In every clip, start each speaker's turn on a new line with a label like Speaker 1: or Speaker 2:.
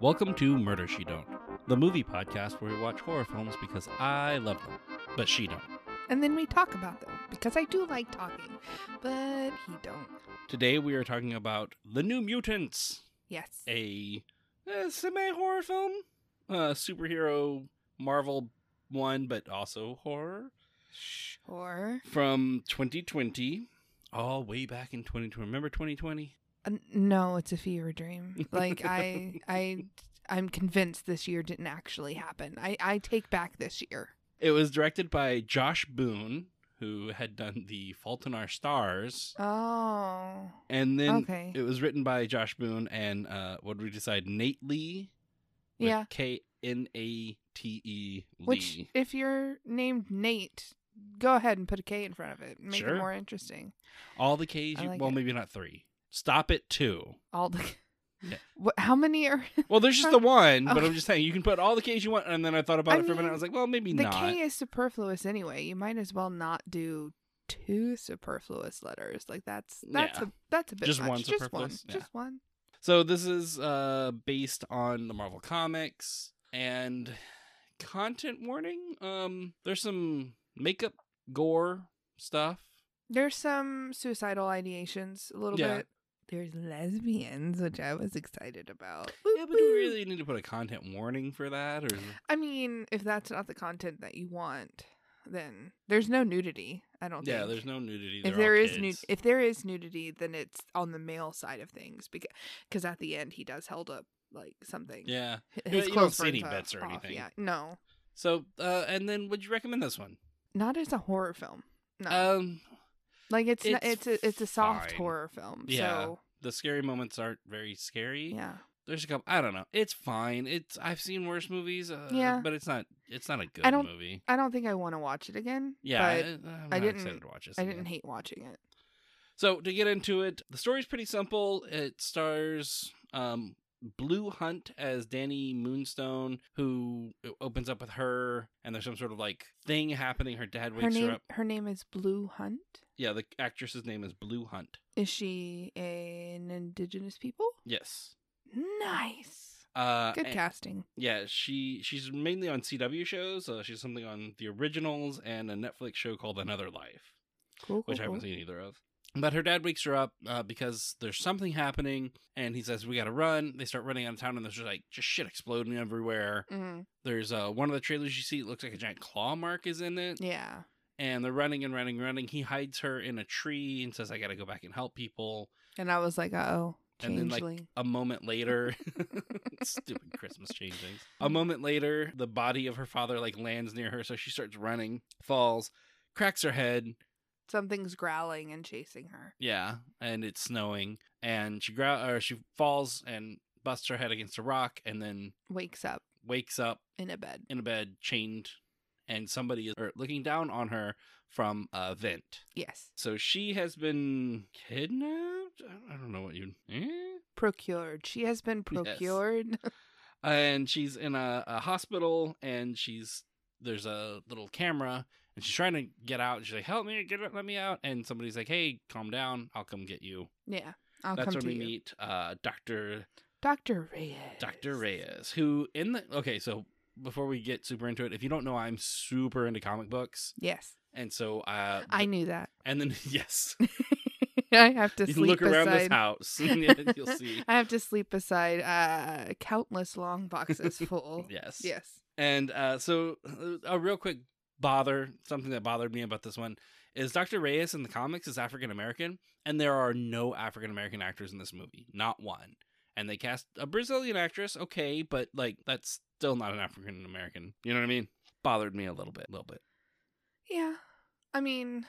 Speaker 1: Welcome to Murder She Don't, the movie podcast where we watch horror films because I love them, but she don't.
Speaker 2: And then we talk about them because I do like talking, but he don't.
Speaker 1: Today we are talking about The New Mutants,
Speaker 2: Yes.
Speaker 1: a, a semi horror film, uh, superhero Marvel one, but also horror
Speaker 2: Sure.
Speaker 1: from 2020. All way back in 2020. Remember 2020?
Speaker 2: No, it's a fever dream. Like I, I, I'm convinced this year didn't actually happen. I, I take back this year.
Speaker 1: It was directed by Josh Boone, who had done The Fault in Our Stars.
Speaker 2: Oh.
Speaker 1: And then
Speaker 2: Okay.
Speaker 1: it was written by Josh Boone and uh, what did we decide? Knate Lee.
Speaker 2: Yeah.
Speaker 1: K N A T E Lee.
Speaker 2: Which, if you're named Nate, go ahead and put a K in front of it. Make
Speaker 1: Sure.
Speaker 2: it more interesting.
Speaker 1: All the K's. You,
Speaker 2: like
Speaker 1: well,
Speaker 2: it.
Speaker 1: maybe not three. Stop at two.
Speaker 2: All the.
Speaker 1: Yeah.
Speaker 2: What, how many are
Speaker 1: Well, there's just the one, but
Speaker 2: Okay.
Speaker 1: I'm just saying you can put all the K's you want. And then I thought about
Speaker 2: I
Speaker 1: it for a minute. I was like, well, maybe
Speaker 2: the
Speaker 1: not.
Speaker 2: The K is superfluous anyway. You might as well not do two superfluous letters. Like that's that's
Speaker 1: Yeah.
Speaker 2: a that's a bit
Speaker 1: Just
Speaker 2: much.
Speaker 1: one
Speaker 2: Just one.
Speaker 1: Yeah.
Speaker 2: Just one.
Speaker 1: So this is uh, based on the Marvel comics and content warning. Um, there's some makeup gore stuff.
Speaker 2: There's some suicidal ideations a little
Speaker 1: Yeah.
Speaker 2: bit. There's lesbians, which I was excited about.
Speaker 1: Yeah, but do we really need to put a content warning for that, or
Speaker 2: I mean, if that's not the content that you want, then there's no nudity. I don't
Speaker 1: yeah?
Speaker 2: think.
Speaker 1: There's no nudity.
Speaker 2: if there is nu- if there is nudity, then it's on the male side of things because because at the end he does held up like something.
Speaker 1: yeah. You-
Speaker 2: His
Speaker 1: you don't see any bits or
Speaker 2: off,
Speaker 1: anything.
Speaker 2: Yeah, no,
Speaker 1: So, uh, and then would you recommend this one?
Speaker 2: not as a horror film. No,
Speaker 1: Um,
Speaker 2: like it's
Speaker 1: it's
Speaker 2: it's a it's a soft
Speaker 1: fine.
Speaker 2: horror film.
Speaker 1: Yeah.
Speaker 2: So
Speaker 1: the scary moments aren't very scary.
Speaker 2: yeah,
Speaker 1: There's a couple. I don't know. It's fine. It's I've seen worse movies. Uh,
Speaker 2: Yeah.
Speaker 1: but it's not. It's not a good
Speaker 2: I don't-
Speaker 1: movie.
Speaker 2: I don't think I want to watch it again.
Speaker 1: Yeah,
Speaker 2: but
Speaker 1: I, I'm
Speaker 2: I didn't-
Speaker 1: excited to watch this.
Speaker 2: I didn't hate watching it.
Speaker 1: So to get into it, the story's pretty simple. It stars um, Blu Hunt as Danny Moonstone, who opens up with her, and there's some sort of like thing happening. Her dad
Speaker 2: Her
Speaker 1: wakes
Speaker 2: name
Speaker 1: her up.
Speaker 2: her name is Blu Hunt.
Speaker 1: Yeah, the actress's name is Blu Hunt.
Speaker 2: Is she an indigenous people?
Speaker 1: Yes.
Speaker 2: Nice.
Speaker 1: Uh,
Speaker 2: Good
Speaker 1: and-
Speaker 2: casting.
Speaker 1: Yeah, she she's mainly on CW shows. Uh, she's something on the originals and a Netflix show called Another Life.
Speaker 2: Cool. cool
Speaker 1: which I haven't
Speaker 2: cool.
Speaker 1: seen either of. But her dad wakes her up uh, because there's something happening, and he says we got to run. They start running out of town, and there's just like just shit exploding everywhere.
Speaker 2: Mhm.
Speaker 1: There's uh, one of the trailers you see. It looks like a giant claw mark is in it,
Speaker 2: Yeah.
Speaker 1: and they're running and running, and running. He hides her in a tree and says, "I got to go back and help people."
Speaker 2: And I was like, uh oh,
Speaker 1: And then, like. A moment later, stupid Christmas changelings. A moment later, the body of her father like lands near her, so she starts running, falls, cracks her head,
Speaker 2: Something's growling and chasing her.
Speaker 1: Yeah, and it's snowing, and she grow or she falls and busts her head against a rock, and then
Speaker 2: Wakes up
Speaker 1: wakes up
Speaker 2: in a bed.
Speaker 1: in a bed, chained, and somebody is or looking down on her from a vent.
Speaker 2: Yes.
Speaker 1: So she has been kidnapped. I don't know what you. Eh?
Speaker 2: Procured. She has been
Speaker 1: Yes.
Speaker 2: procured.
Speaker 1: And she's in a, a hospital, and she's there's a little camera, and she's trying to get out. She's like, "Help me, get it, let me out!" And somebody's like, "Hey, calm down. I'll come get you."
Speaker 2: yeah. I'll
Speaker 1: That's
Speaker 2: come to
Speaker 1: we
Speaker 2: you.
Speaker 1: meet uh, Doctor
Speaker 2: Dr. Reyes.
Speaker 1: Dr. Reyes, who in the okay, so before we get super into it, if you don't know, I'm super into comic books,
Speaker 2: Yes.
Speaker 1: and so uh,
Speaker 2: I knew that.
Speaker 1: and then yes,
Speaker 2: I have to
Speaker 1: you
Speaker 2: sleep
Speaker 1: look around this house, and you'll see
Speaker 2: I have to sleep beside uh, countless long boxes full.
Speaker 1: yes,
Speaker 2: Yes.
Speaker 1: and uh, so uh, a real quick bother, something that bothered me about this one is Dr. Reyes in the comics is African American, and there are no African American actors in this movie, not one. And they cast a Brazilian actress, okay, but like that's still not an African American. You know what I mean? Bothered me a little bit, a little bit.
Speaker 2: Yeah. I mean,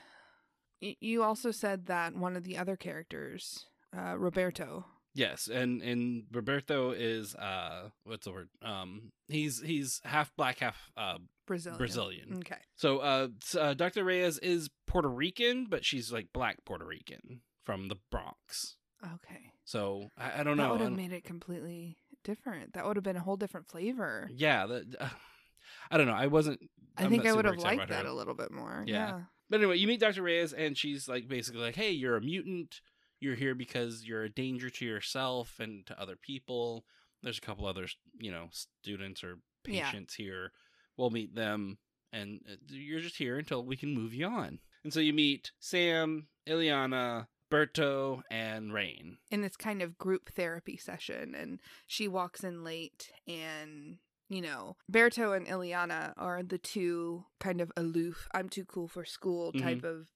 Speaker 2: y- you also said that one of the other characters, uh, Roberto.
Speaker 1: Yes, and and Roberto is uh what's the word? Um he's he's half black, half uh
Speaker 2: Brazilian.
Speaker 1: Brazilian.
Speaker 2: Okay.
Speaker 1: So uh, uh Dr. Reyes is Puerto Rican, but she's like black Puerto Rican from the Bronx.
Speaker 2: Okay.
Speaker 1: So I, I don't
Speaker 2: That
Speaker 1: know.
Speaker 2: would have made it completely different. That would have been a whole different flavor.
Speaker 1: yeah, that, uh, I don't know. I wasn't
Speaker 2: I
Speaker 1: I'm
Speaker 2: think I would have liked that a little bit more.
Speaker 1: Yeah.
Speaker 2: Yeah.
Speaker 1: But anyway, you meet Dr. Reyes, and she's like basically like, "Hey, you're a mutant. You're here because you're a danger to yourself and to other people. there's a couple other, you know, students or
Speaker 2: Yeah.
Speaker 1: patients here. We'll meet them, and uh, you're just here until we can move you on. And so you meet Sam, Illyana, Berto, and Rahne.
Speaker 2: in this kind of group therapy session and she walks in late and you know Berto and Illyana are the two kind of aloof I'm too cool for school type of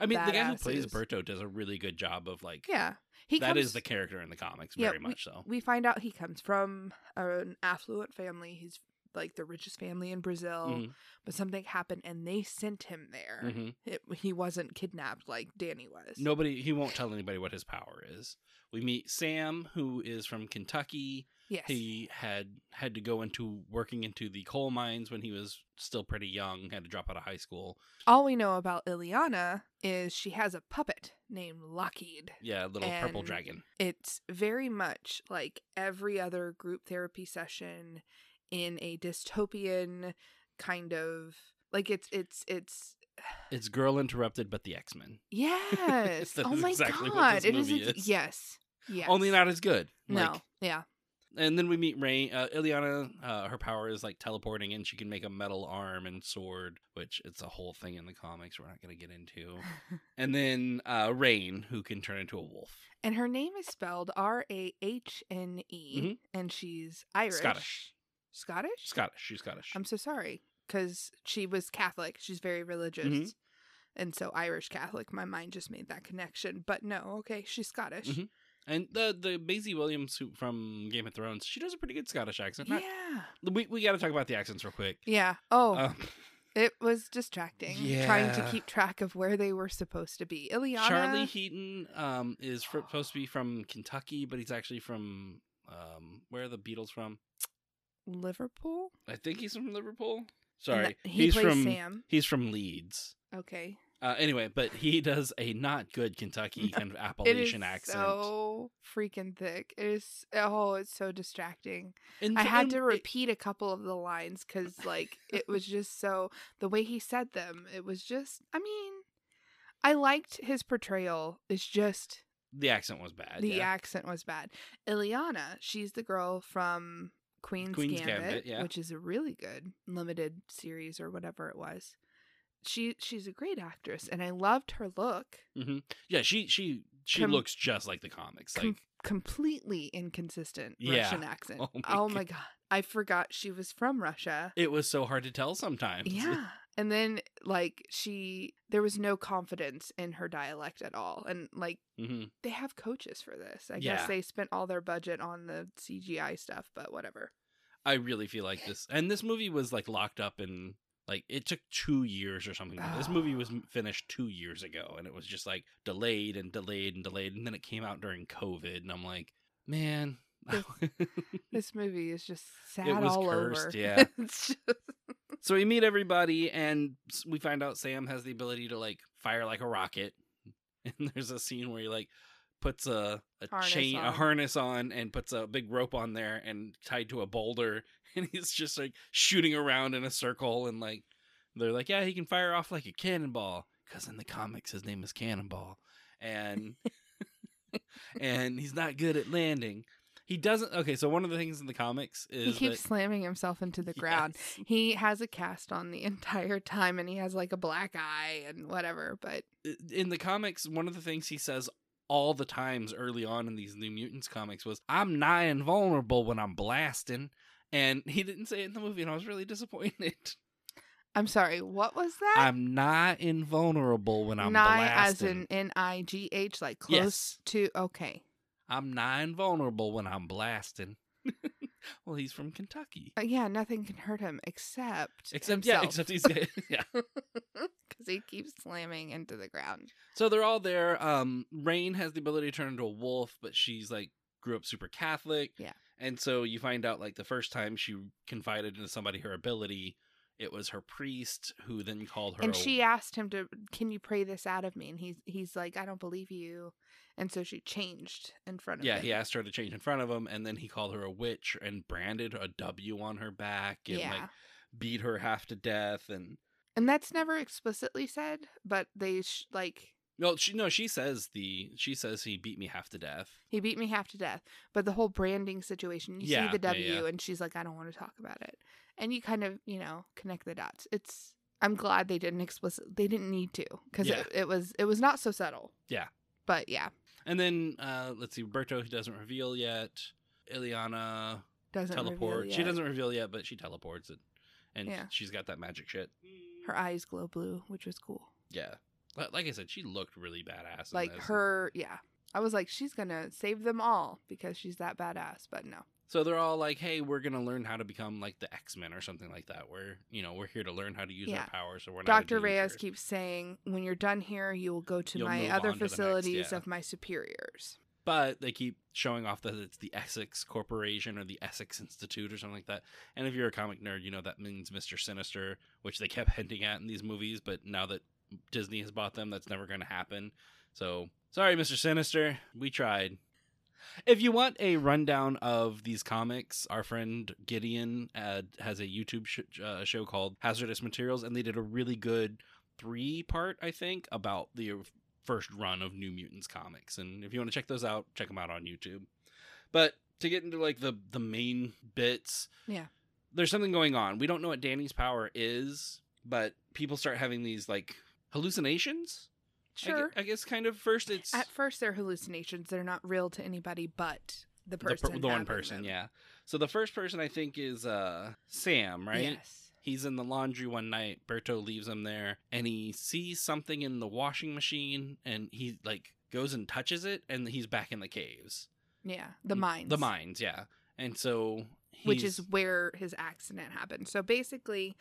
Speaker 1: I mean, the guy who plays Berto does a really good job of like.
Speaker 2: yeah he
Speaker 1: that is
Speaker 2: comes,
Speaker 1: the character in the comics,
Speaker 2: Yeah,
Speaker 1: very much so.
Speaker 2: we find out he comes from an affluent family he's like the richest family in Brazil
Speaker 1: Mhm,
Speaker 2: but something happened and they sent him there
Speaker 1: mhm.
Speaker 2: it, he wasn't kidnapped like Danny was
Speaker 1: Nobody, he won't tell anybody what his power is. We meet Sam, who is from Kentucky.
Speaker 2: yes
Speaker 1: He had had to go into working into the coal mines when he was still pretty young. Had to drop out of high school.
Speaker 2: all we know about Illyana is she has a puppet named Lockheed
Speaker 1: Yeah, little purple dragon.
Speaker 2: it's very much like every other group therapy session in a dystopian kind of like it's it's it's
Speaker 1: It's Girl Interrupted, but the X Men.
Speaker 2: yes oh my
Speaker 1: exactly
Speaker 2: god it is
Speaker 1: is.
Speaker 2: yes yes
Speaker 1: Only not as good.
Speaker 2: no
Speaker 1: Like,
Speaker 2: yeah
Speaker 1: and then we meet Rahne. Uh, Illyana, uh, her power is like teleporting, and she can make a metal arm and sword, which it's a whole thing in the comics. We're not going to get into. and then uh, Rahne, who can turn into a wolf.
Speaker 2: and her name is spelled r-a-h-n-e
Speaker 1: Mhm.
Speaker 2: and she's irish
Speaker 1: Scottish.
Speaker 2: Scottish
Speaker 1: Scottish. She's Scottish.
Speaker 2: i'm so sorry because she was catholic she's very religious
Speaker 1: Mhm.
Speaker 2: and so irish catholic my mind just made that connection but no okay she's scottish
Speaker 1: Mhm. And the the Maisie Williams who, from Game of Thrones, she does a pretty good Scottish accent. Not-
Speaker 2: yeah
Speaker 1: we we got to talk about the accents real quick.
Speaker 2: yeah oh
Speaker 1: Um,
Speaker 2: It was distracting trying to keep track of where they were supposed to be. Illyana,
Speaker 1: Charlie Heaton um, is fr- supposed to be from Kentucky, but he's actually from um, where are the Beatles from?
Speaker 2: Liverpool.
Speaker 1: I think he's from Liverpool. Sorry,
Speaker 2: that- he
Speaker 1: he's
Speaker 2: plays
Speaker 1: from
Speaker 2: Sam.
Speaker 1: he's from Leeds.
Speaker 2: Okay,
Speaker 1: Uh, anyway, but he does a not good Kentucky kind of
Speaker 2: it
Speaker 1: Appalachian accent.
Speaker 2: so freaking thick. It is. Oh, it's so distracting.
Speaker 1: And-
Speaker 2: I had to
Speaker 1: it-
Speaker 2: repeat a couple of the lines because, like, it was just so the way he said them. It was just. I mean, I liked his portrayal. It's just
Speaker 1: the accent was bad.
Speaker 2: the
Speaker 1: yeah.
Speaker 2: accent was bad. Illyana, she's the girl from Queen's,
Speaker 1: Queen's
Speaker 2: Gambit,
Speaker 1: Gambit, yeah.
Speaker 2: which is a really good limited series or whatever it was. She she's a great actress, and I loved her look.
Speaker 1: hmm Yeah, she she she
Speaker 2: Com-
Speaker 1: looks just like the comics.
Speaker 2: Com-
Speaker 1: Like
Speaker 2: completely inconsistent
Speaker 1: Yeah.
Speaker 2: Russian accent.
Speaker 1: Oh
Speaker 2: Oh
Speaker 1: my
Speaker 2: my, god. I forgot she was from Russia.
Speaker 1: it was so hard to tell sometimes.
Speaker 2: Yeah. And then like she there was no confidence in her dialect at all. And like
Speaker 1: hmm
Speaker 2: they have coaches for this. I
Speaker 1: Yeah.
Speaker 2: guess they spent all their budget on the CGI stuff, but whatever.
Speaker 1: I really feel like this, and this movie was like locked up in like it took two years or something. This movie was finished two years ago, and it was just like delayed and delayed and delayed, and then it came out during COVID, and I'm like, man,
Speaker 2: This movie is just sad
Speaker 1: was
Speaker 2: all
Speaker 1: cursed,
Speaker 2: over.
Speaker 1: yeah.
Speaker 2: it's just,
Speaker 1: so we meet everybody, and we find out Sam has the ability to like fire like a rocket, and there's a scene where he like puts a, a
Speaker 2: Harness
Speaker 1: chain a harness on and puts a big rope on there and tied to a boulder. And he's just like shooting around in a circle and like they're like yeah he can fire off like a cannonball. Because in the comics his name is cannonball. And and he's not good at landing he doesn't okay so one of the things in the comics is
Speaker 2: he keeps
Speaker 1: that,
Speaker 2: slamming himself into the ground.
Speaker 1: Yes.
Speaker 2: He has a cast on the entire time and he has like a black eye and whatever, but
Speaker 1: in the comics, one of the things he says all the times early on in these New Mutants comics was, "I'm nigh invulnerable when I'm blasting," and he didn't say it in the movie, and I was really disappointed.
Speaker 2: I'm sorry, what was that?
Speaker 1: I'm nigh invulnerable when I'm
Speaker 2: Nigh as
Speaker 1: blasting.
Speaker 2: in N I G H, like close
Speaker 1: Yes.
Speaker 2: to okay.
Speaker 1: I'm nigh invulnerable when I'm blasting. well, he's from Kentucky,
Speaker 2: Uh, yeah, nothing can hurt him except
Speaker 1: except yeah, except he's yeah.
Speaker 2: because he keeps slamming into the ground.
Speaker 1: So they're all there. Um, Rahne has the ability to turn into a wolf, but she's like grew up super Catholic.
Speaker 2: Yeah.
Speaker 1: And so you find out like the first time she confided into somebody her ability, it was her priest who then called her.
Speaker 2: And she asked him to, "Can you pray this out of me?" And he's he's like, "I don't believe you." And so she changed in front of
Speaker 1: yeah,
Speaker 2: him.
Speaker 1: Yeah, he asked her to change in front of him, and then he called her a witch and branded a W on her back and
Speaker 2: yeah.
Speaker 1: like beat her half to death. And
Speaker 2: And that's never explicitly said, but they sh- like
Speaker 1: No, she no, she says the she says he beat me half to death.
Speaker 2: He beat me half to death. But the whole branding situation, you
Speaker 1: Yeah,
Speaker 2: see the
Speaker 1: yeah,
Speaker 2: W
Speaker 1: yeah.
Speaker 2: and she's like, I don't want to talk about it. And you kind of, you know, connect the dots. It's I'm glad they didn't explicit they didn't need to because
Speaker 1: Yeah.
Speaker 2: it, it was it was not so subtle.
Speaker 1: Yeah.
Speaker 2: But yeah,
Speaker 1: And then uh let's see, Roberto he doesn't reveal yet. Illyana
Speaker 2: doesn't
Speaker 1: teleport. She doesn't reveal yet, but she teleports it. And
Speaker 2: Yeah.
Speaker 1: she's got that magic shit.
Speaker 2: Her eyes glow blue, which was cool.
Speaker 1: Yeah. Like I said, she looked really badass. in
Speaker 2: Like her, yeah. I was like, she's gonna save them all because she's that badass. But no,
Speaker 1: So they're all like, "Hey, we're gonna learn how to become like the X Men or something like that. Where you know we're here to learn how to use
Speaker 2: Yeah.
Speaker 1: our powers. So we're
Speaker 2: Doctor Reyes keeps saying, when you're done here, you will go to
Speaker 1: You'll
Speaker 2: my other
Speaker 1: the next,
Speaker 2: facilities
Speaker 1: yeah.
Speaker 2: of my superiors.
Speaker 1: But they keep showing off that it's the Essex Corporation or the Essex Institute or something like that. And if you're a comic nerd, you know that means Mr. Sinister, which they kept hinting at in these movies. But now that Disney has bought them, that's never going to happen. So sorry, Mr. Sinister, we tried. If you want a rundown of these comics, our friend Gideon uh, has a YouTube sh- uh, show called Hazardous Materials, and they did a really good three part, I think, about the first run of New Mutants comics. And if you want to check those out, check them out on YouTube. But to get into like the the main bits,
Speaker 2: Yeah.
Speaker 1: there's something going on. We don't know what Danny's power is, but people start having these like hallucinations. I
Speaker 2: Sure.
Speaker 1: I, guess kind of first it's
Speaker 2: At first, they're hallucinations. They're not real to anybody but the
Speaker 1: the, per-
Speaker 2: person.
Speaker 1: the one person,
Speaker 2: them.
Speaker 1: yeah. So the first person I think is uh Sam, right?
Speaker 2: Yes.
Speaker 1: He's in the laundry one night. Berto leaves him there, and he sees something in the washing machine, and he like goes and touches it, and he's back in the caves.
Speaker 2: Yeah. The mines.
Speaker 1: The mines, yeah. And so,
Speaker 2: Which is where his accident happened. So basically,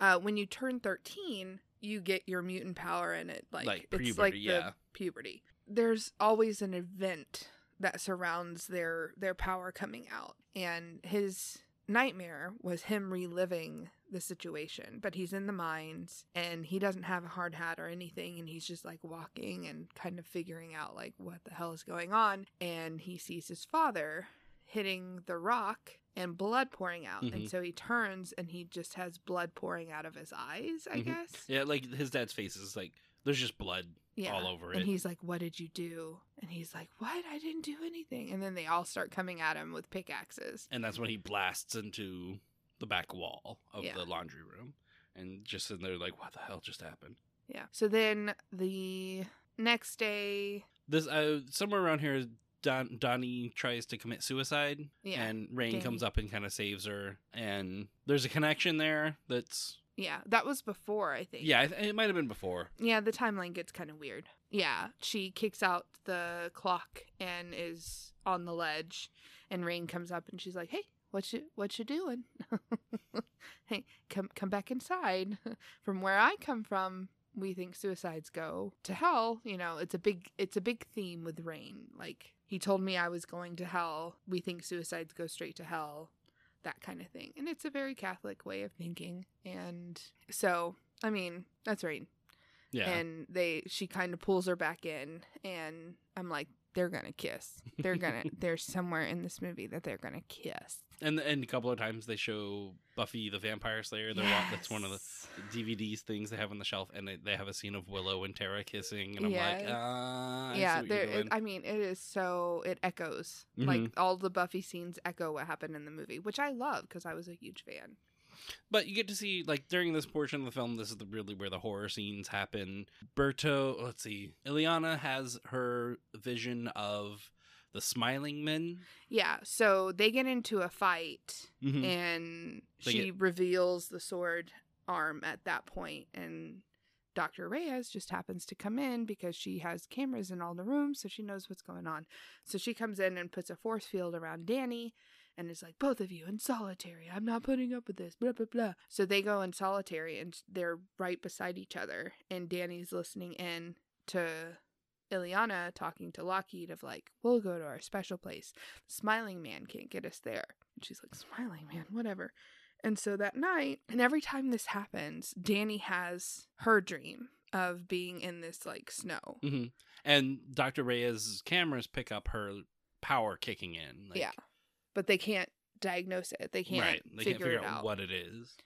Speaker 2: uh, when you turn 13, you get your mutant power and it like,
Speaker 1: Like
Speaker 2: it's like
Speaker 1: yeah.
Speaker 2: the puberty. There's always an event that surrounds their their power coming out. And his nightmare was him reliving the situation but he's in the mines and he doesn't have a hard hat or anything and he's just like walking and kind of figuring out like what the hell is going on and he sees his father hitting the rock and blood pouring out
Speaker 1: Mhm.
Speaker 2: and so he turns and he just has blood pouring out of his eyes i
Speaker 1: Mhm.
Speaker 2: guess
Speaker 1: yeah, like his dad's face is like there's just blood
Speaker 2: yeah.
Speaker 1: all over it.
Speaker 2: and he's like, What did you do? And he's like, What? I didn't do anything. And then they all start coming at him with pickaxes.
Speaker 1: and that's when he blasts into the back wall of
Speaker 2: Yeah.
Speaker 1: the laundry room, and just sitting there like, what the hell just happened?
Speaker 2: Yeah. So then the next day,
Speaker 1: This uh, somewhere around here, Don Donnie tries to commit suicide,
Speaker 2: Yeah,
Speaker 1: and Rahne
Speaker 2: Danny.
Speaker 1: comes up and kind of saves her, and there's a connection there that's
Speaker 2: yeah, that was before, I think.
Speaker 1: yeah, it might have been before.
Speaker 2: Yeah, the timeline gets kind of weird. Yeah, she kicks out the clock and is on the ledge, and Rahne comes up and she's like, "Hey, what you what you doing? hey, come come back inside. from where I come from, we think suicides go to hell. You know, it's a big it's a big theme with Rahne. Like he told me I was going to hell. We think suicides go straight to hell." That kind of thing. And it's a very Catholic way of thinking. And so, I mean, that's right.
Speaker 1: Yeah,
Speaker 2: and they she kind of pulls her back in and i'm like they're gonna kiss they're gonna there's somewhere in this movie that they're gonna kiss
Speaker 1: and and a couple of times they show Buffy the Vampire Slayer. They're that's one of the DVDs things they have on the shelf, and they, they have a scene of Willow and Tara kissing, and I'm like,
Speaker 2: Yes.
Speaker 1: uh, I
Speaker 2: yeah there it, i mean it is so it echoes like
Speaker 1: Mhm.
Speaker 2: all the buffy scenes echo what happened in the movie which i love because i was a huge fan
Speaker 1: But you get to see like during this portion of the film, this is the, really where the horror scenes happen. Berto, let's see, Illyana has her vision of the Smiling Men.
Speaker 2: yeah so they get into a fight
Speaker 1: Mhm.
Speaker 2: and
Speaker 1: They
Speaker 2: she reveals the sword arm at that point and Dr. Reyes just happens to come in because she has cameras in all the rooms so she knows what's going on. So she comes in and puts a force field around Danny and is like both of you in solitary. I'm not putting up with this blah blah blah. So they go in solitary and they're right beside each other and Danny's listening in to Illyana talking to Lockheed of like, we'll go to our special place. Smiling Man can't get us there. And she's like, Smiling Man, whatever. And so that night, and every time this happens, Danny has her dream of being in this like snow.
Speaker 1: Mhm. And Dr. Reyes' cameras pick up her power kicking in. Like,
Speaker 2: yeah. But they can't diagnose it. They can't,
Speaker 1: right. They
Speaker 2: figure,
Speaker 1: can't figure out
Speaker 2: out.
Speaker 1: what it is.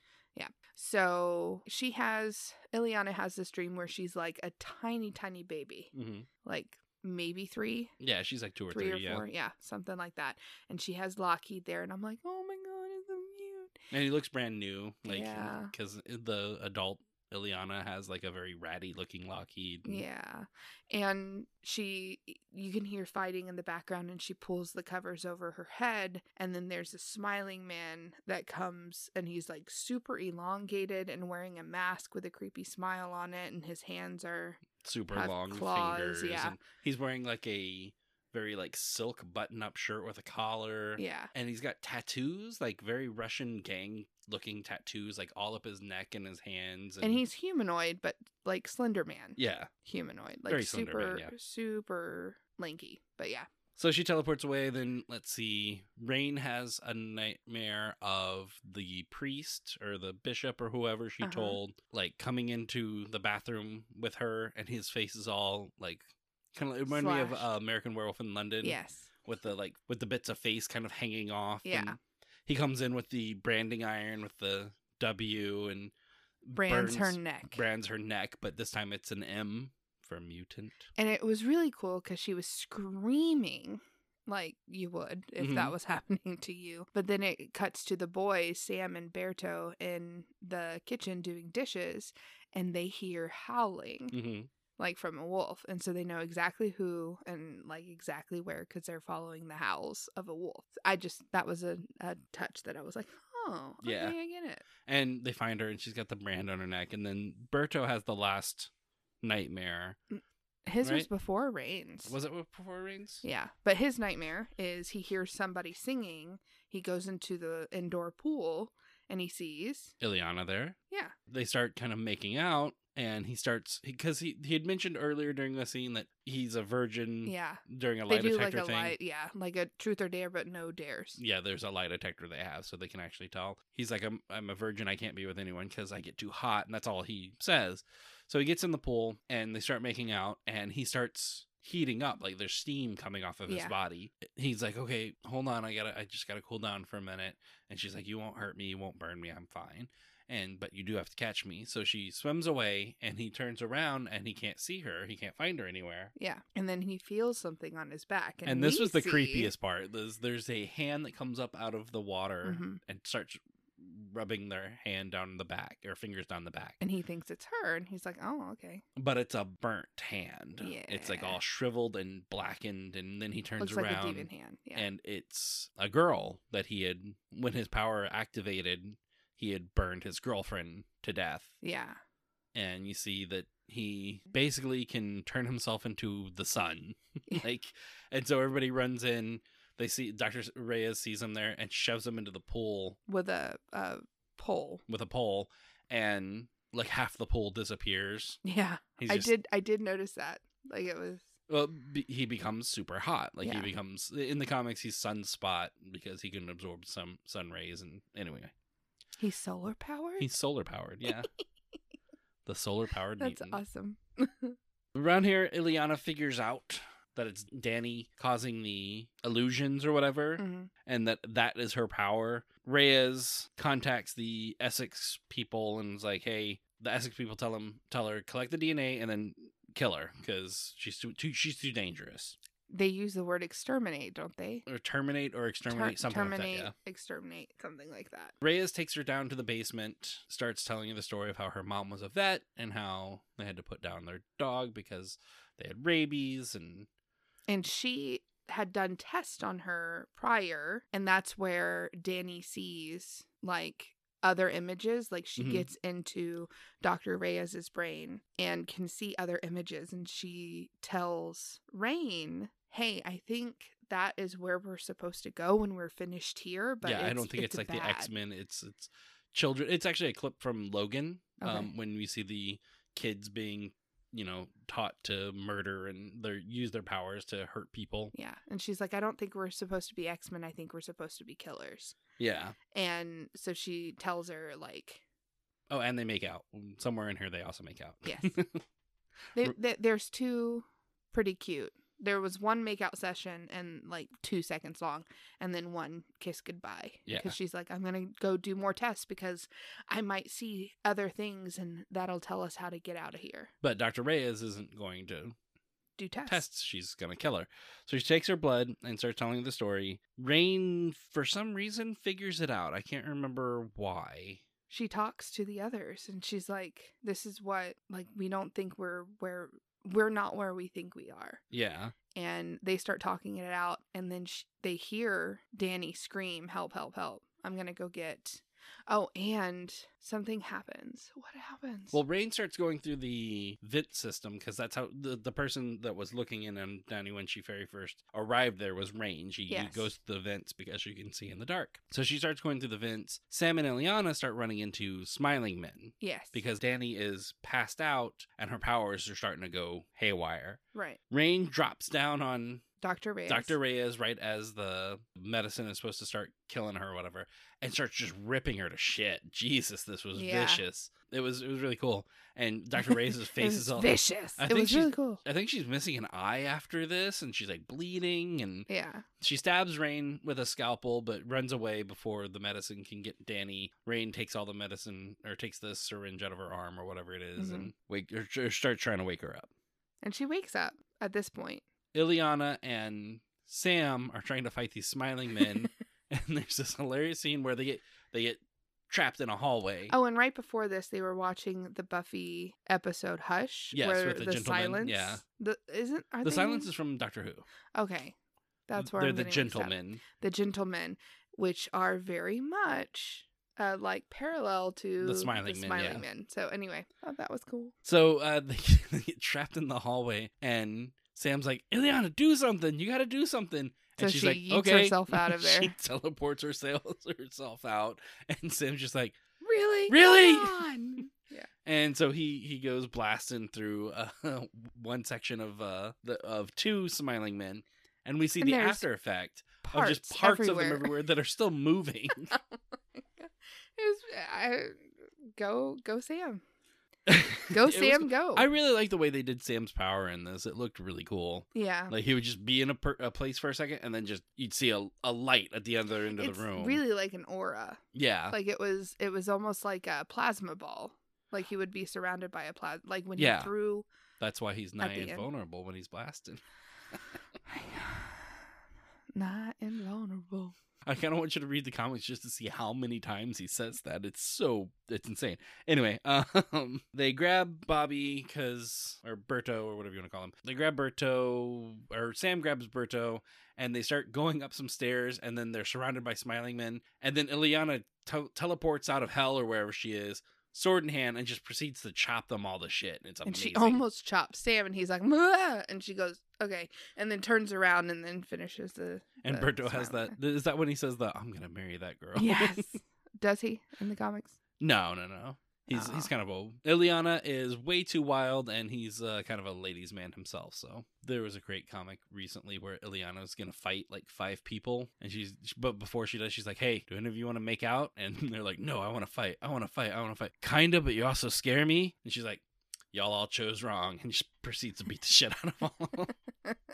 Speaker 2: So she has, Illyana has this dream where she's like a tiny, tiny baby,
Speaker 1: hmm
Speaker 2: like maybe three,
Speaker 1: Yeah, she's like two or
Speaker 2: three
Speaker 1: three.
Speaker 2: or
Speaker 1: yeah,
Speaker 2: four. Yeah, something like that. And she has Lockheed there. And I'm like, oh my God, it's so cute.
Speaker 1: and he looks brand new, like
Speaker 2: Yeah.
Speaker 1: because the adult Illyana has like a very ratty looking Lockheed.
Speaker 2: Yeah. And she, you can hear fighting in the background, and she pulls the covers over her head. And then there's a smiling man that comes, and he's like super elongated and wearing a mask with a creepy smile on it. And his hands are,
Speaker 1: super long
Speaker 2: claws,
Speaker 1: fingers.
Speaker 2: yeah.
Speaker 1: And he's wearing like a very like silk button up shirt with a collar.
Speaker 2: yeah.
Speaker 1: And he's got tattoos, like very Russian gang looking tattoos, like all up his neck and his hands.
Speaker 2: And he's humanoid, but like Slender Man
Speaker 1: yeah.
Speaker 2: humanoid. Like
Speaker 1: Very
Speaker 2: super,
Speaker 1: Man, yeah.
Speaker 2: super lanky. But yeah.
Speaker 1: So she teleports away. Then let's see. Rahne has a nightmare of the priest or the bishop or whoever she
Speaker 2: Uh-huh.
Speaker 1: told, like coming into the bathroom with her, and his face is all like kind of it reminded me of uh, American Werewolf in London.
Speaker 2: Yes.
Speaker 1: with the like with the bits of face kind of hanging off.
Speaker 2: Yeah.
Speaker 1: and he comes in with the branding iron with the W and
Speaker 2: Brands her neck.
Speaker 1: brands her neck, but this time it's an M for mutant.
Speaker 2: And it was really cool because she was screaming like you would if that
Speaker 1: Mhm.
Speaker 2: was happening to you. But then it cuts to the boys, Sam and Berto, in the kitchen doing dishes, and they hear howling
Speaker 1: hmm
Speaker 2: like from a wolf. And so they know exactly who and like exactly where because they're following the howls of a wolf. I just, that was a, a touch that I was like, oh, okay,
Speaker 1: Yeah.
Speaker 2: I get it.
Speaker 1: And they find her, and she's got the brand on her neck. And then Berto has the last nightmare.
Speaker 2: Mm, his was before Rahne's.
Speaker 1: Was it before Rahne's?
Speaker 2: Yeah, but his nightmare is he hears somebody singing. He goes into the indoor pool and he sees,
Speaker 1: Illyana there.
Speaker 2: yeah,
Speaker 1: They start kind of making out, and he starts because he he had mentioned earlier during the scene that he's a virgin
Speaker 2: yeah.
Speaker 1: during a
Speaker 2: They
Speaker 1: lie
Speaker 2: do like a
Speaker 1: thing.
Speaker 2: lie, yeah, like a truth or dare, but no dares.
Speaker 1: yeah, there's a lie detector they have, so they can actually tell. He's like, I'm, I'm a virgin. I can't be with anyone because I get too hot, and that's all he says. So he gets in the pool, and they start making out, and he starts heating up. Like there's steam coming off of his
Speaker 2: Yeah.
Speaker 1: body. He's like, okay, hold on, I gotta, I just gotta cool down for a minute. And she's like, you won't hurt me, you won't burn me, I'm fine. And but you do have to catch me. So she swims away, and he turns around, and he can't see her. He can't find her anywhere.
Speaker 2: Yeah, and then he feels something on his back, and,
Speaker 1: And, this was the
Speaker 2: see-
Speaker 1: creepiest part. There's, there's a hand that comes up out of the water
Speaker 2: Mhm.
Speaker 1: and starts rubbing their hand down the back or fingers down the back.
Speaker 2: and he thinks it's her, and he's like, oh, okay,
Speaker 1: But it's a burnt hand. Yeah. It's like all shriveled and blackened. And then he turns
Speaker 2: looks like a
Speaker 1: around
Speaker 2: demon hand. Yeah,
Speaker 1: and it's a girl that he had, when his power activated, he had burned his girlfriend to death.
Speaker 2: yeah,
Speaker 1: And you see that he basically can turn himself into the sun. like, and so everybody runs in. They see Dr. Reyes sees him there and shoves him into the pool
Speaker 2: with a, a pole.
Speaker 1: with a pole, and like half the pool disappears.
Speaker 2: Yeah,
Speaker 1: He's
Speaker 2: I
Speaker 1: just,
Speaker 2: did, I did notice that. Like it was,
Speaker 1: Well, be, he becomes super hot. Like he becomes in the comics, he's sunspot because he can absorb some sun rays. And anyway,
Speaker 2: he's solar powered.
Speaker 1: he's solar powered. Yeah, the solar powered.
Speaker 2: That's awesome.
Speaker 1: Around here, Illyana figures out that it's Danny causing the illusions or whatever,
Speaker 2: Mhm.
Speaker 1: and that that is her power. Reyes contacts the Essex people and is like, "Hey, the Essex people tell him, tell her collect the DNA and then kill her because she's too, too she's too dangerous."
Speaker 2: They use the word exterminate, don't they?
Speaker 1: Or terminate or exterminate,
Speaker 2: Ter-
Speaker 1: something
Speaker 2: terminate,
Speaker 1: like that. Yeah.
Speaker 2: exterminate, something like that.
Speaker 1: Reyes takes her down to the basement, starts telling you the story of how her mom was a vet and how they had to put down their dog because they had rabies and
Speaker 2: And she had done tests on her prior, and that's where Danny sees like other images. Like she
Speaker 1: Mhm.
Speaker 2: gets into Dr. Reyes's brain and can see other images, and she tells Rahne, "Hey, I think." That is where we're supposed to go when we're finished here. But
Speaker 1: yeah, I don't think it's, like the. X Men. It's it's children. It's actually a clip from Logan.
Speaker 2: Okay.
Speaker 1: Um, when we see the kids being, you know, taught to murder and they use their powers to hurt people.
Speaker 2: Yeah, and she's like, "I don't think we're supposed to be X Men. I think we're supposed to be killers."
Speaker 1: Yeah.
Speaker 2: And so she tells her like,
Speaker 1: Oh, and they make out somewhere in here. They also make out.
Speaker 2: Yes. they, they, there's two pretty cute there was one makeout session and like two seconds long, and then one kiss goodbye.
Speaker 1: Yeah.
Speaker 2: because she's like, I'm gonna go do more tests because I might see other things, and that'll tell us how to get out of here.
Speaker 1: But Dr. Reyes isn't going to
Speaker 2: Do tests.
Speaker 1: tests. She's going to kill her. So she takes her blood and starts telling the story. Rahne, for some reason, figures it out. I can't remember why.
Speaker 2: She talks to the others, and she's like, "This is what like we don't think we're where we're not where we think we are."
Speaker 1: Yeah.
Speaker 2: and they start talking it out and then sh- they hear danny scream help help help i'm gonna go get oh and something happens what happens
Speaker 1: Well, Rahne starts going through the vent system because that's how the, the person that was looking in on Danny when she very first arrived there was Rahne. She
Speaker 2: Yes.
Speaker 1: goes to the vents because she can see in the dark. So she starts going through the vents. Sam and Illyana start running into smiling men
Speaker 2: yes
Speaker 1: because Danny is passed out and her powers are starting to go haywire.
Speaker 2: Right
Speaker 1: Rahne drops down on
Speaker 2: dr reyes
Speaker 1: Dr. Reyes right as the medicine is supposed to start killing her or whatever and starts just ripping her to shit. Jesus, this was
Speaker 2: Yeah.
Speaker 1: vicious. It was it was really cool. And Dr. Reyes' face
Speaker 2: was
Speaker 1: is all
Speaker 2: vicious
Speaker 1: I
Speaker 2: it
Speaker 1: think
Speaker 2: was
Speaker 1: she's-
Speaker 2: really cool
Speaker 1: I think she's missing an eye after this and she's like bleeding and
Speaker 2: yeah
Speaker 1: she stabs Rahne with a scalpel but runs away before the medicine can get Danny. Rahne takes all the medicine or takes the syringe out of her arm or whatever it is
Speaker 2: Mhm.
Speaker 1: and wake or, or starts trying to wake her up.
Speaker 2: And she wakes up at this point
Speaker 1: Illyana and Sam are trying to fight these smiling men, and there's this hilarious scene where they get they get trapped in a hallway.
Speaker 2: oh and right before this they were watching the buffy episode hush
Speaker 1: Yes,
Speaker 2: where
Speaker 1: with the
Speaker 2: the,
Speaker 1: gentleman,
Speaker 2: silence
Speaker 1: yeah.
Speaker 2: the isn't are
Speaker 1: the
Speaker 2: they
Speaker 1: silence is from Doctor Who.
Speaker 2: okay that's where
Speaker 1: they're
Speaker 2: I'm
Speaker 1: the
Speaker 2: getting mixed up.
Speaker 1: gentlemen.
Speaker 2: the gentlemen, which are very much uh, like parallel to
Speaker 1: The Smiling Men,
Speaker 2: Smiling
Speaker 1: yeah.
Speaker 2: Men. So anyway, oh, that was cool.
Speaker 1: So uh, they, they get trapped in the hallway, and Sam's like, "Illyana, do something! You got to do something!"
Speaker 2: So
Speaker 1: And she's
Speaker 2: she
Speaker 1: like,
Speaker 2: yeets
Speaker 1: "Okay."
Speaker 2: herself out of there.
Speaker 1: she teleports herself herself out, and Sam's just like,
Speaker 2: Really,
Speaker 1: Really?
Speaker 2: Come on. yeah,
Speaker 1: And so he he goes blasting through uh, one section of uh the of two smiling men, and we see
Speaker 2: And
Speaker 1: the after effect of just parts
Speaker 2: everywhere.
Speaker 1: of them everywhere that are still moving.
Speaker 2: Was, I, go, go, Sam. Go,
Speaker 1: It was
Speaker 2: Sam. Go.
Speaker 1: I really like the way they did Sam's power in this. It looked really cool.
Speaker 2: yeah,
Speaker 1: Like he would just be in a, per- a place for a second, and then just you'd see a, a light at the other end of
Speaker 2: it's
Speaker 1: the room.
Speaker 2: really like an aura.
Speaker 1: yeah,
Speaker 2: Like it was, it was almost like a plasma ball. Like he would be surrounded by a plasma. Like when
Speaker 1: Yeah.
Speaker 2: he threw
Speaker 1: that's why he's nigh
Speaker 2: the end.
Speaker 1: invulnerable when he's blasting.
Speaker 2: Not invulnerable.
Speaker 1: I kind of want you to read the comics just to see how many times he says that. It's so it's insane. Anyway, um, they grab Bobby because or Berto or whatever you want to call him. They grab Berto or Sam grabs Berto and they start going up some stairs and then they're surrounded by smiling men and then Illyana tel- teleports out of hell or wherever she is, sword in hand, and just proceeds to chop them all to shit. It's amazing.
Speaker 2: And she almost chops Sam, and he's like, "Mwah!" and she goes, "Okay," and then turns around and then finishes the.
Speaker 1: and
Speaker 2: the
Speaker 1: Berto has that. Is that when he says that I'm gonna marry that girl?
Speaker 2: Yes. Does he in the comics?
Speaker 1: No, no, no. He's
Speaker 2: Aw.
Speaker 1: he's kind of old. Illyana is way too wild, and he's uh, kind of a ladies' man himself. So there was a great comic recently where Illyana is gonna fight like five people, and she's but before she does, she's like, "Hey, do any of you want to make out?" And they're like, "No, I want to fight. I want to fight. I want to fight." Kinda, but you also scare me. And she's like, "Y'all all chose wrong," and she proceeds to beat the shit out of all. them.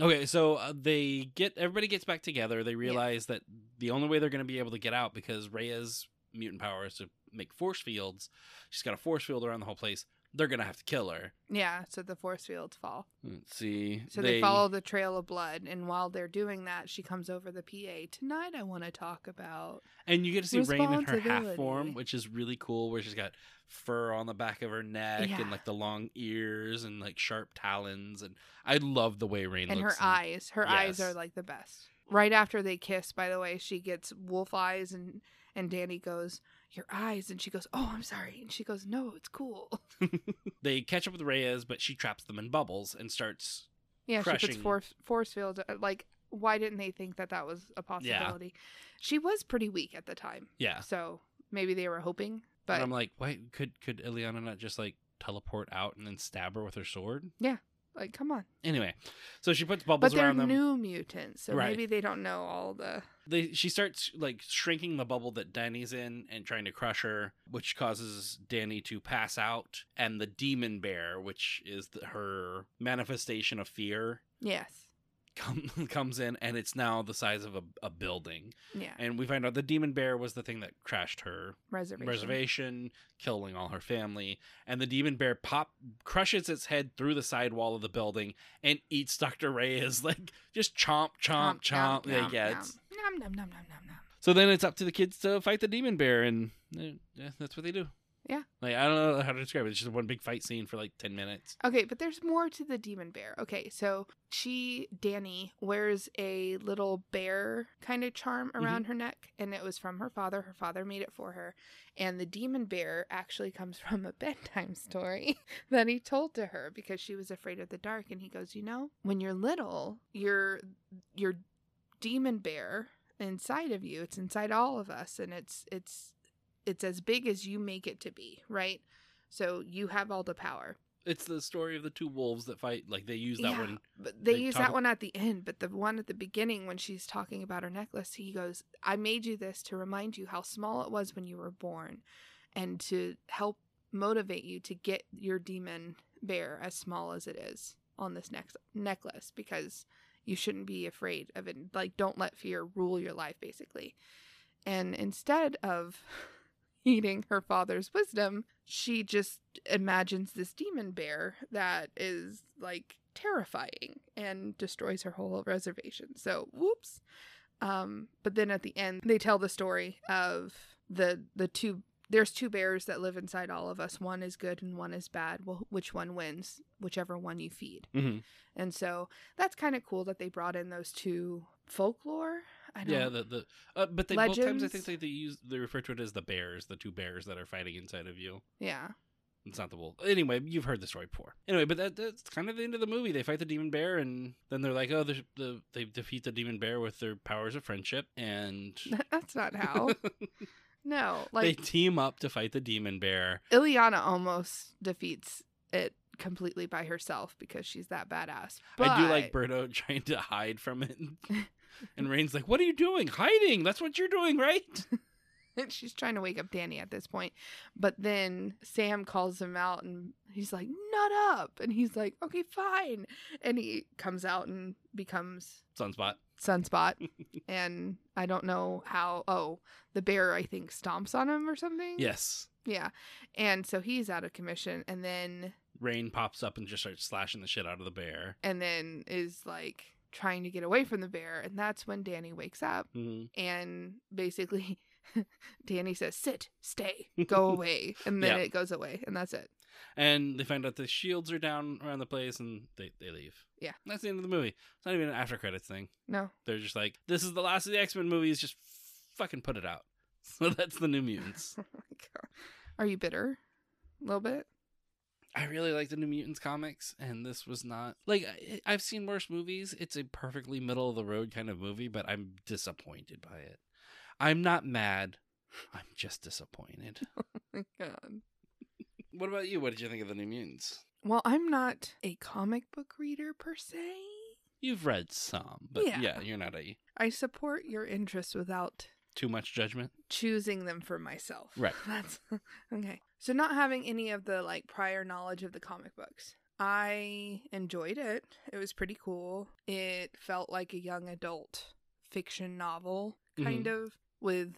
Speaker 1: Okay, so uh, they get everybody gets back together. They realize that the only way they're going to be able to get out because Reyes' mutant power is to make force fields. She's got a force field around the whole place. They're going to have to kill her.
Speaker 2: Yeah. So the force fields fall.
Speaker 1: Let's see.
Speaker 2: So they, follow the trail of blood, and while they're doing that, she comes over the PA. Tonight, I want to talk about.
Speaker 1: and you get to see Rahne in her half form, which is really cool. Where she's got fur on the back of her neck
Speaker 2: Yeah.
Speaker 1: and like the long ears and like sharp talons. And I love the way Rahne
Speaker 2: and her
Speaker 1: looks. in-
Speaker 2: eyes. Her eyes are like the best. Right after they kiss, by the way, she gets wolf eyes, and and Danny goes, "Your eyes," and she goes, "Oh, I'm sorry," and she goes, "No, it's cool."
Speaker 1: they catch up with Reyes, but she traps them in bubbles and starts
Speaker 2: Yeah, she puts force force fields. uh, Like, why didn't they think that that was a possibility? She was pretty weak at the time,
Speaker 1: yeah.
Speaker 2: so maybe they were hoping.
Speaker 1: But
Speaker 2: But
Speaker 1: I'm like, why could could Illyana not just like teleport out and then stab her with her sword?
Speaker 2: Yeah. Like, come on.
Speaker 1: Anyway, so she puts bubbles But
Speaker 2: they're
Speaker 1: around them.
Speaker 2: new mutants, so
Speaker 1: Right.
Speaker 2: maybe they don't know all the.
Speaker 1: they she starts like shrinking the bubble that Danny's in and trying to crush her, which causes Danny to pass out. And the demon bear, which is the, her manifestation of fear,
Speaker 2: Yes.
Speaker 1: Come, comes in, and it's now the size of a, a building.
Speaker 2: Yeah.
Speaker 1: And we find out the demon bear was the thing that crashed her
Speaker 2: Reservation.
Speaker 1: reservation, killing all her family. And the demon bear pop crushes its head through the side wall of the building and eats Dr. Reyes like just chomp, chomp, chomp. yeah, yeah, it's-
Speaker 2: Nom, nom, nom, nom, nom, nom.
Speaker 1: So then it's up to the kids to fight the demon bear, and uh, yeah, that's what they do.
Speaker 2: Yeah.
Speaker 1: Like I don't know how to describe it. It's just one big fight scene for like ten minutes.
Speaker 2: Okay, but there's more to the demon bear. Okay, so she, Danny, wears a little bear kind of charm
Speaker 1: Mm-hmm.
Speaker 2: around her neck, and it was from her father. Her father made it for her. And the demon bear actually comes from a bedtime story that he told to her because she was afraid of the dark. And he goes, You know, when you're little, your your demon bear inside of you, it's inside all of us, and it's it's it's as big as you make it to be, right? So you have all the power.
Speaker 1: It's the story of the two wolves that fight. Like they use that
Speaker 2: Yeah,
Speaker 1: one.
Speaker 2: But they,
Speaker 1: They
Speaker 2: use
Speaker 1: talk-
Speaker 2: that one at the end, but the one at the beginning when she's talking about her necklace, he goes, "I made you this to remind you how small it was when you were born, and to help motivate you to get your demon bear as small as it is on this next necklace because you shouldn't be afraid of it. Like, don't let fear rule your life, basically." And instead of heeding her father's wisdom, she just imagines this demon bear that is like terrifying and destroys her whole reservation. So, whoops. Um, but then at the end, they tell the story of the the two. There's two bears that live inside all of us. One is good and one is bad. Well, which one wins? Whichever one you feed.
Speaker 1: hmm
Speaker 2: And so that's kind of cool that they brought in those two folklore. I don't,
Speaker 1: Yeah, the the uh, but they both times I think they, they use they refer to it as the bears, the two bears that are fighting inside of you.
Speaker 2: yeah.
Speaker 1: It's not the wolf. Anyway, you've heard the story before. Anyway, but that, that's kind of the end of the movie. They fight the demon bear, and then they're like, oh, the, the, they defeat the demon bear with their powers of friendship, and
Speaker 2: That's not how. no, like they
Speaker 1: team up to fight the demon bear.
Speaker 2: Illyana almost defeats it completely by herself because she's that badass.
Speaker 1: I do like
Speaker 2: But-
Speaker 1: Berto trying to hide from it. And Rahne's like, what are you doing? Hiding. That's what you're doing, right?
Speaker 2: she's trying to wake up Danny at this point. But then Sam calls him out and he's like, Nut up. And he's like, Okay, fine. And he comes out and becomes
Speaker 1: Sunspot.
Speaker 2: Sunspot. and I don't know how. Oh, the bear, I think, stomps on him or something.
Speaker 1: Yes.
Speaker 2: Yeah. And so he's out of commission. And then,
Speaker 1: Rahne pops up and just starts slashing the shit out of the bear.
Speaker 2: and then is like trying to get away from the bear. And that's when Danny wakes up.
Speaker 1: hmm
Speaker 2: and basically Danny says, "Sit, stay, go away," and then
Speaker 1: Yeah.
Speaker 2: it goes away, and that's it.
Speaker 1: And they find out the shields are down around the place and they, they leave.
Speaker 2: Yeah.
Speaker 1: That's the end of the movie. It's not even an after credits thing.
Speaker 2: No,
Speaker 1: They're just like, this is the last of the X Men movies. Just fucking put it out. So that's the New Mutants.
Speaker 2: oh my god, are you bitter? A little bit.
Speaker 1: I really like the New Mutants comics, and this was not like I- I've seen worse movies. It's a perfectly middle of the road kind of movie, but I'm disappointed by it. I'm not mad. I'm just disappointed.
Speaker 2: Oh my god.
Speaker 1: what about you? What did you think of the New Mutants?
Speaker 2: Well, I'm not a comic book reader per se.
Speaker 1: You've read some, but yeah,
Speaker 2: Yeah.
Speaker 1: you're not a
Speaker 2: I support your interests without
Speaker 1: too much judgment.
Speaker 2: choosing them for myself.
Speaker 1: Right.
Speaker 2: That's okay. So not having any of the like prior knowledge of the comic books. I enjoyed it. It was pretty cool. It felt like a young adult fiction novel kind of with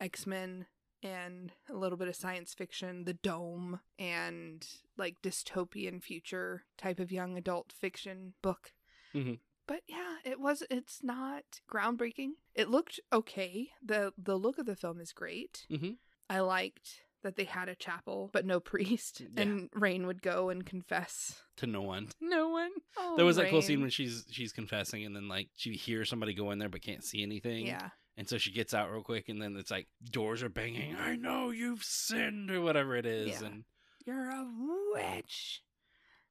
Speaker 2: X-Men and a little bit of science fiction, the dome and like dystopian future type of young adult fiction book.
Speaker 1: Mhm.
Speaker 2: But yeah, it was it's not groundbreaking. It looked okay. The the look of the film is great.
Speaker 1: Mhm.
Speaker 2: I liked that they had a chapel but no priest
Speaker 1: Yeah.
Speaker 2: and Rahne would go and confess.
Speaker 1: To no one.
Speaker 2: No one. Oh,
Speaker 1: there was that cool scene when she's she's confessing, and then like she hears somebody go in there but can't see anything.
Speaker 2: Yeah.
Speaker 1: And so she gets out real quick, and then it's like doors are banging. I know you've sinned, or whatever it is.
Speaker 2: Yeah.
Speaker 1: And
Speaker 2: You're a witch.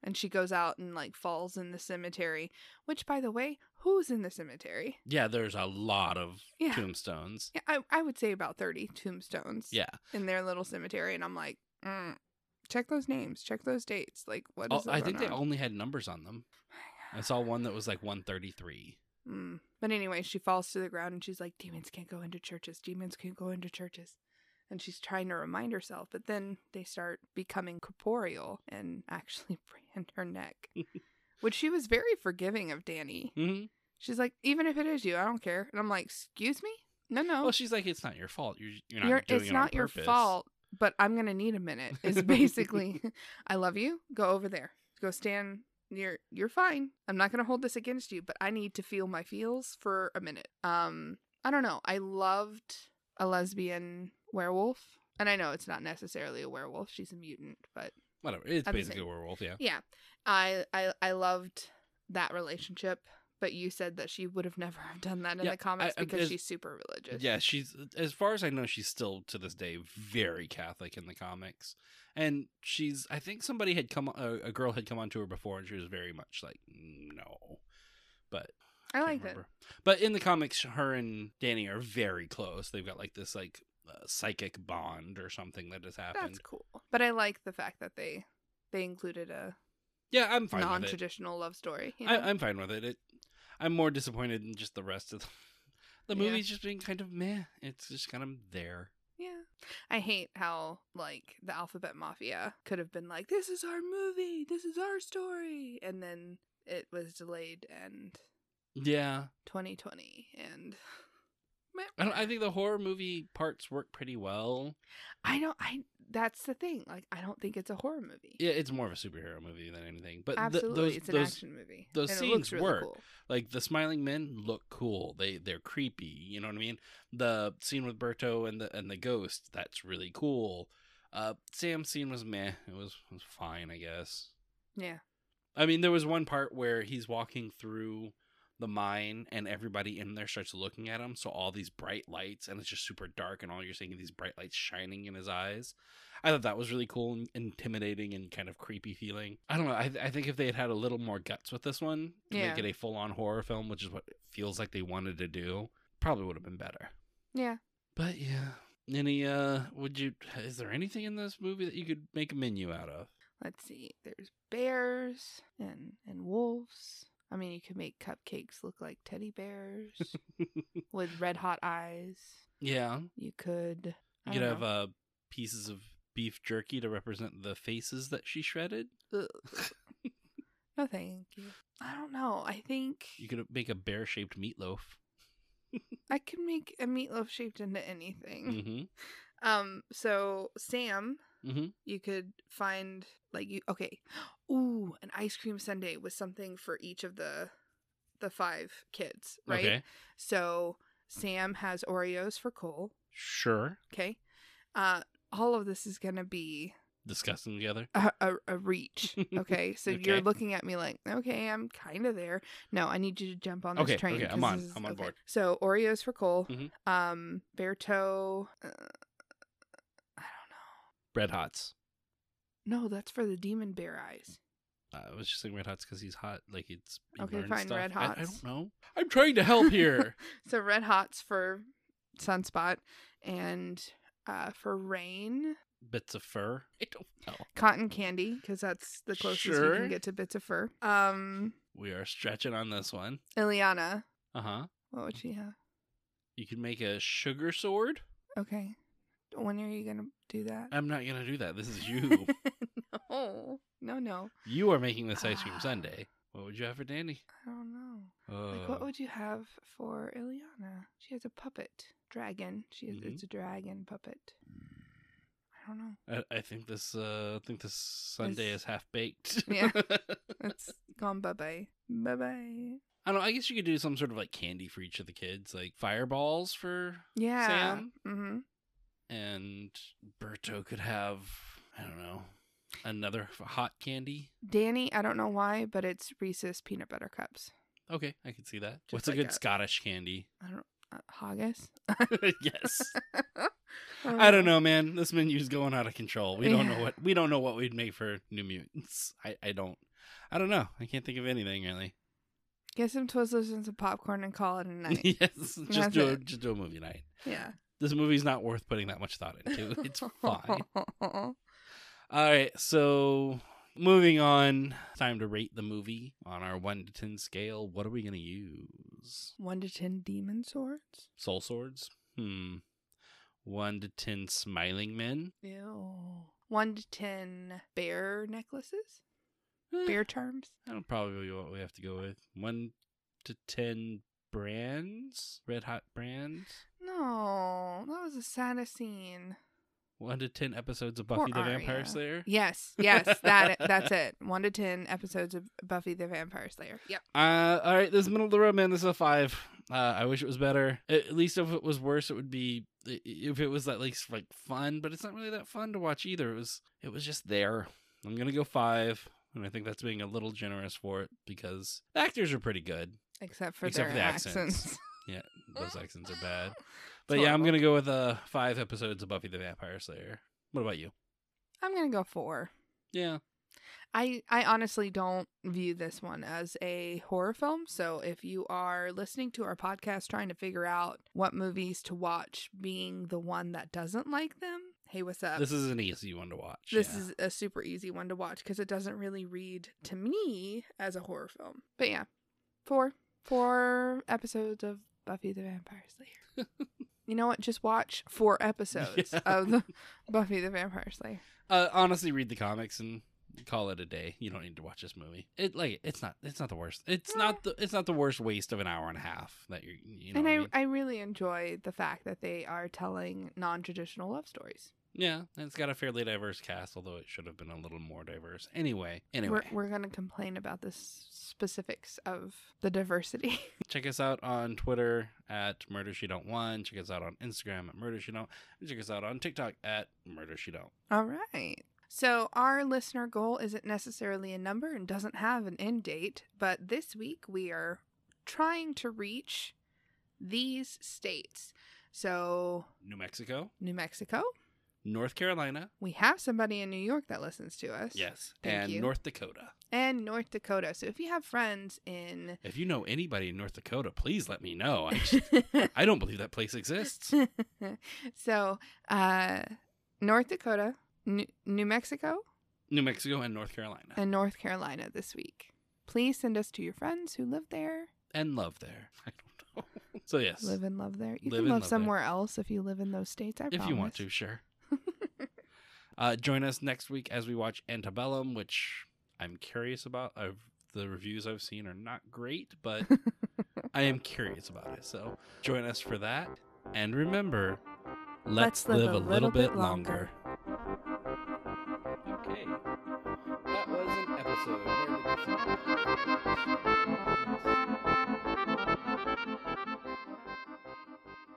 Speaker 2: And she goes out and like falls in the cemetery. Which by the way, who's in the cemetery?
Speaker 1: yeah, there's a lot of
Speaker 2: Yeah.
Speaker 1: tombstones.
Speaker 2: Yeah, I, I would say about 30 tombstones
Speaker 1: Yeah,
Speaker 2: in their little cemetery. And I'm like, mm, check those names, check those dates. Like what
Speaker 1: Oh. I think they only had numbers on them. I saw one that was like 133.
Speaker 2: Mm. But anyway, she falls to the ground and she's like, "Demons can't go into churches. Demons can't go into churches." And she's trying to remind herself, but then they start becoming corporeal and actually brand her neck, which she was very forgiving of Danny.
Speaker 1: hmm
Speaker 2: She's like, "Even if it is you, I don't care." And I'm like, "Excuse me? No, no,
Speaker 1: Well, she's like, it's not your fault. You're you're not
Speaker 2: You're-
Speaker 1: doing
Speaker 2: it's
Speaker 1: it
Speaker 2: not your
Speaker 1: purpose."
Speaker 2: fault, but I'm gonna need a minute. Is basically, I love you. Go over there. Go stand. You're you're fine. I'm not gonna hold this against you, but I need to feel my feels for a minute. Um, I don't know. I loved a lesbian werewolf, and I know it's not necessarily a werewolf. She's a mutant, but
Speaker 1: Whatever. It's
Speaker 2: I'm
Speaker 1: basically a werewolf. Yeah.
Speaker 2: yeah, I I I loved that relationship. But you said that she would have never have done that in
Speaker 1: Yeah,
Speaker 2: the comics
Speaker 1: I- I-
Speaker 2: because
Speaker 1: as-
Speaker 2: she's super religious.
Speaker 1: Yeah, she's as far as I know, she's still to this day very Catholic in the comics, and she's. I think somebody had come, a, a girl had come onto her before, and she was very much like, no, but
Speaker 2: I
Speaker 1: can't
Speaker 2: like
Speaker 1: remember. But in the comics, her and Dani are very close. They've got like this like psychic bond or something that has happened.
Speaker 2: That's cool. But I like the fact that they they included a
Speaker 1: Yeah, I'm fine with it.
Speaker 2: non-traditional love story. you
Speaker 1: I,
Speaker 2: know?
Speaker 1: I'm fine with it. it. I'm more disappointed in just the rest of the, the
Speaker 2: Yeah.
Speaker 1: movie's just being kind of meh. It's just kind of there.
Speaker 2: yeah. I hate how like the Alphabet Mafia could have been like, "This is our movie. This is our story," and then it was delayed and
Speaker 1: Yeah,
Speaker 2: 2020 and.
Speaker 1: I don't. I think the horror movie parts work pretty well.
Speaker 2: I don't. I. That's the thing. Like, I don't think it's a horror movie.
Speaker 1: Yeah, it's more of a superhero movie than anything. But th-
Speaker 2: Absolutely,
Speaker 1: those,
Speaker 2: it's an
Speaker 1: those
Speaker 2: action movie.
Speaker 1: those
Speaker 2: and it
Speaker 1: scenes
Speaker 2: really
Speaker 1: work.
Speaker 2: Cool.
Speaker 1: like the smiling men look cool. They they're creepy. You know what I mean? The scene with Berto and the and the ghost that's really cool. Uh, Sam's scene was meh. It was was fine, I guess.
Speaker 2: Yeah.
Speaker 1: I mean, there was one part where he's walking through the mine and everybody in there starts looking at him. So all these bright lights and it's just super dark and all you're seeing these bright lights shining in his eyes. I thought that was really cool and intimidating and kind of creepy feeling. I don't know. I, I think if they had had a little more guts with this one to
Speaker 2: Yeah.
Speaker 1: make it a full on horror film, which is what it feels like they wanted to do, probably would have been better.
Speaker 2: Yeah.
Speaker 1: But yeah. Any, uh, would you, is there anything in this movie that you could make a menu out of?
Speaker 2: Let's see. There's bears and and wolves. I mean, you could make cupcakes look like teddy bears with red hot eyes.
Speaker 1: Yeah.
Speaker 2: You could. I
Speaker 1: You could have uh, pieces of beef jerky to represent the faces that she shredded.
Speaker 2: No, thank you. I don't know. I think
Speaker 1: You could make a bear shaped meatloaf.
Speaker 2: I can make a meatloaf shaped into anything.
Speaker 1: Mm-hmm.
Speaker 2: Um. So Sam,
Speaker 1: Mm-hmm.
Speaker 2: you could find like you. Okay. Ooh, an ice cream sundae with something for each of the the five kids, right?
Speaker 1: Okay.
Speaker 2: So Sam has Oreos for coal.
Speaker 1: Sure.
Speaker 2: Okay. Uh, all of this is gonna be
Speaker 1: Discuss them together.
Speaker 2: a, a, a reach. Okay. So you're looking at me like, okay, I'm kind of there. No, I need you to jump on this
Speaker 1: Okay,
Speaker 2: train.
Speaker 1: okay, I'm on.
Speaker 2: is-
Speaker 1: I'm on board.
Speaker 2: So Oreos for coal.
Speaker 1: Mhm.
Speaker 2: Um, Berto. Uh, I don't know.
Speaker 1: Red Hots.
Speaker 2: No, that's for the demon bear eyes.
Speaker 1: Uh, I was just saying Red Hots because he's hot. Like it's he
Speaker 2: Okay,
Speaker 1: burns
Speaker 2: fine,
Speaker 1: stuff.
Speaker 2: Red
Speaker 1: I, I don't know. I'm trying to help here.
Speaker 2: So red hots for sunspot, and uh, for Rahne,
Speaker 1: Bits of fur. I don't know.
Speaker 2: cotton candy because that's the closest you
Speaker 1: Sure.
Speaker 2: can get to bits of fur. Um,
Speaker 1: We are stretching on this one.
Speaker 2: Illyana,
Speaker 1: Uh huh.
Speaker 2: what would she have?
Speaker 1: You can make a sugar sword.
Speaker 2: Okay, when are you gonna do that?
Speaker 1: I'm not gonna do that. This is you.
Speaker 2: no, no, no.
Speaker 1: you are making this ice cream sundae. What would you have for Dani?
Speaker 2: I don't know.
Speaker 1: Uh,
Speaker 2: Like, what would you have for Illyana? She has a puppet dragon. She is,
Speaker 1: Mhm.
Speaker 2: it's a dragon puppet. I don't know.
Speaker 1: I, I think this. Uh, I think this
Speaker 2: sundae
Speaker 1: is half baked.
Speaker 2: Yeah. It's gone. Bye bye. Bye bye.
Speaker 1: I don't know. I guess you could do some sort of like candy for each of the kids, like fireballs for
Speaker 2: Yeah.
Speaker 1: Sam?
Speaker 2: Mm-hmm.
Speaker 1: And Berto could have. I don't know. Another hot candy.
Speaker 2: Dani, I don't know why, but it's Reese's peanut butter cups.
Speaker 1: Okay, I can see that.
Speaker 2: Just
Speaker 1: What's a good Scottish candy?
Speaker 2: I don't uh, haggis.
Speaker 1: yes.
Speaker 2: Uh,
Speaker 1: I don't know, man. This menu's going out of control. We don't know what we don't know what we'd make for New Mutants. I I don't. I don't know. I can't think of anything really.
Speaker 2: Get some Twizzlers and some popcorn and call it a night.
Speaker 1: yes, just
Speaker 2: That's
Speaker 1: do a, just do a movie night.
Speaker 2: yeah.
Speaker 1: This movie's not worth putting that much thought into. It's fine. All right, so moving on. Time to rate the movie on our one to ten scale. What are we gonna use?
Speaker 2: One to ten demon swords.
Speaker 1: Soul swords. Hmm. One to ten smiling men.
Speaker 2: Ew. One to ten bear necklaces.
Speaker 1: Eh,
Speaker 2: Bear charms.
Speaker 1: That'll probably be what we have to go with. One to ten brands. Red hot brands.
Speaker 2: No, that was a saddest scene.
Speaker 1: One to ten episodes of
Speaker 2: Poor
Speaker 1: Buffy the Vampire
Speaker 2: Arya.
Speaker 1: Slayer.
Speaker 2: Yes, yes, that that's it. One to ten episodes of Buffy the Vampire Slayer. Yep.
Speaker 1: Uh, all right, this is middle of the road, man. This is a five. Uh, I wish it was better. At at least if it was worse, it would be if it was at least like fun. But it's not really that fun to watch either. It was it was just there. I'm gonna go five, and I think that's being a little generous for it because the actors are pretty good.
Speaker 2: Except for
Speaker 1: Except
Speaker 2: their
Speaker 1: for the accents.
Speaker 2: accents.
Speaker 1: Yeah, those accents are bad. But yeah, I'm
Speaker 2: horrible.
Speaker 1: gonna go with uh five episodes of Buffy the Vampire Slayer. What about you?
Speaker 2: I'm gonna go four.
Speaker 1: Yeah,
Speaker 2: I I honestly don't view this one as a horror film. So if you are listening to our podcast trying to figure out what movies to watch, being the one that doesn't like them, hey, what's up?
Speaker 1: this is an easy one to watch.
Speaker 2: This
Speaker 1: yeah.
Speaker 2: is a super easy one to watch because it doesn't really read to me as a horror film. But yeah, four four episodes of Buffy the Vampire Slayer. you know what? Just watch four episodes
Speaker 1: Yeah.
Speaker 2: of the Buffy the Vampire Slayer.
Speaker 1: uh, honestly read the comics and call it a day. You don't need to watch this movie. It like it's not it's not the worst. It's not the it's not the worst waste of an hour and a half that you're you know.
Speaker 2: and I,
Speaker 1: I, mean?
Speaker 2: I really enjoy the fact that they are telling non traditional love stories.
Speaker 1: Yeah, it's got a fairly diverse cast, although it should have been a little more diverse. Anyway, anyway,
Speaker 2: We're, we're going to complain about the specifics of the diversity.
Speaker 1: check us out on Twitter at Murder She Don't One. Check us out on Instagram at Murder She Don't. And check us out on TikTok at Murder She Don't.
Speaker 2: All right. So, our listener goal isn't necessarily a number and doesn't have an end date, but this week we are trying to reach these states. So,
Speaker 1: New Mexico,
Speaker 2: New Mexico,
Speaker 1: North Carolina,
Speaker 2: we have somebody in New York that listens to us.
Speaker 1: yes,
Speaker 2: Thank
Speaker 1: and
Speaker 2: you.
Speaker 1: North Dakota.
Speaker 2: And North Dakota. So, if you have friends in.
Speaker 1: If you know anybody in North Dakota, please let me know. I just, I don't believe that place exists.
Speaker 2: so, uh, North Dakota, New, New Mexico,
Speaker 1: New Mexico and North Carolina.
Speaker 2: and North Carolina this week. Please send us to your friends who live there.
Speaker 1: and love there. I don't know. So yes,
Speaker 2: Live and love there. You
Speaker 1: Live
Speaker 2: can
Speaker 1: and
Speaker 2: love
Speaker 1: love there.
Speaker 2: somewhere else if you live in those states. I
Speaker 1: if you want to, sure. Uh, join us next week as we watch Antebellum, which I'm curious about. I've, the reviews I've seen are not great, but I am curious about it. So join us for that. And remember, let's, live, a little, bit longer. Okay.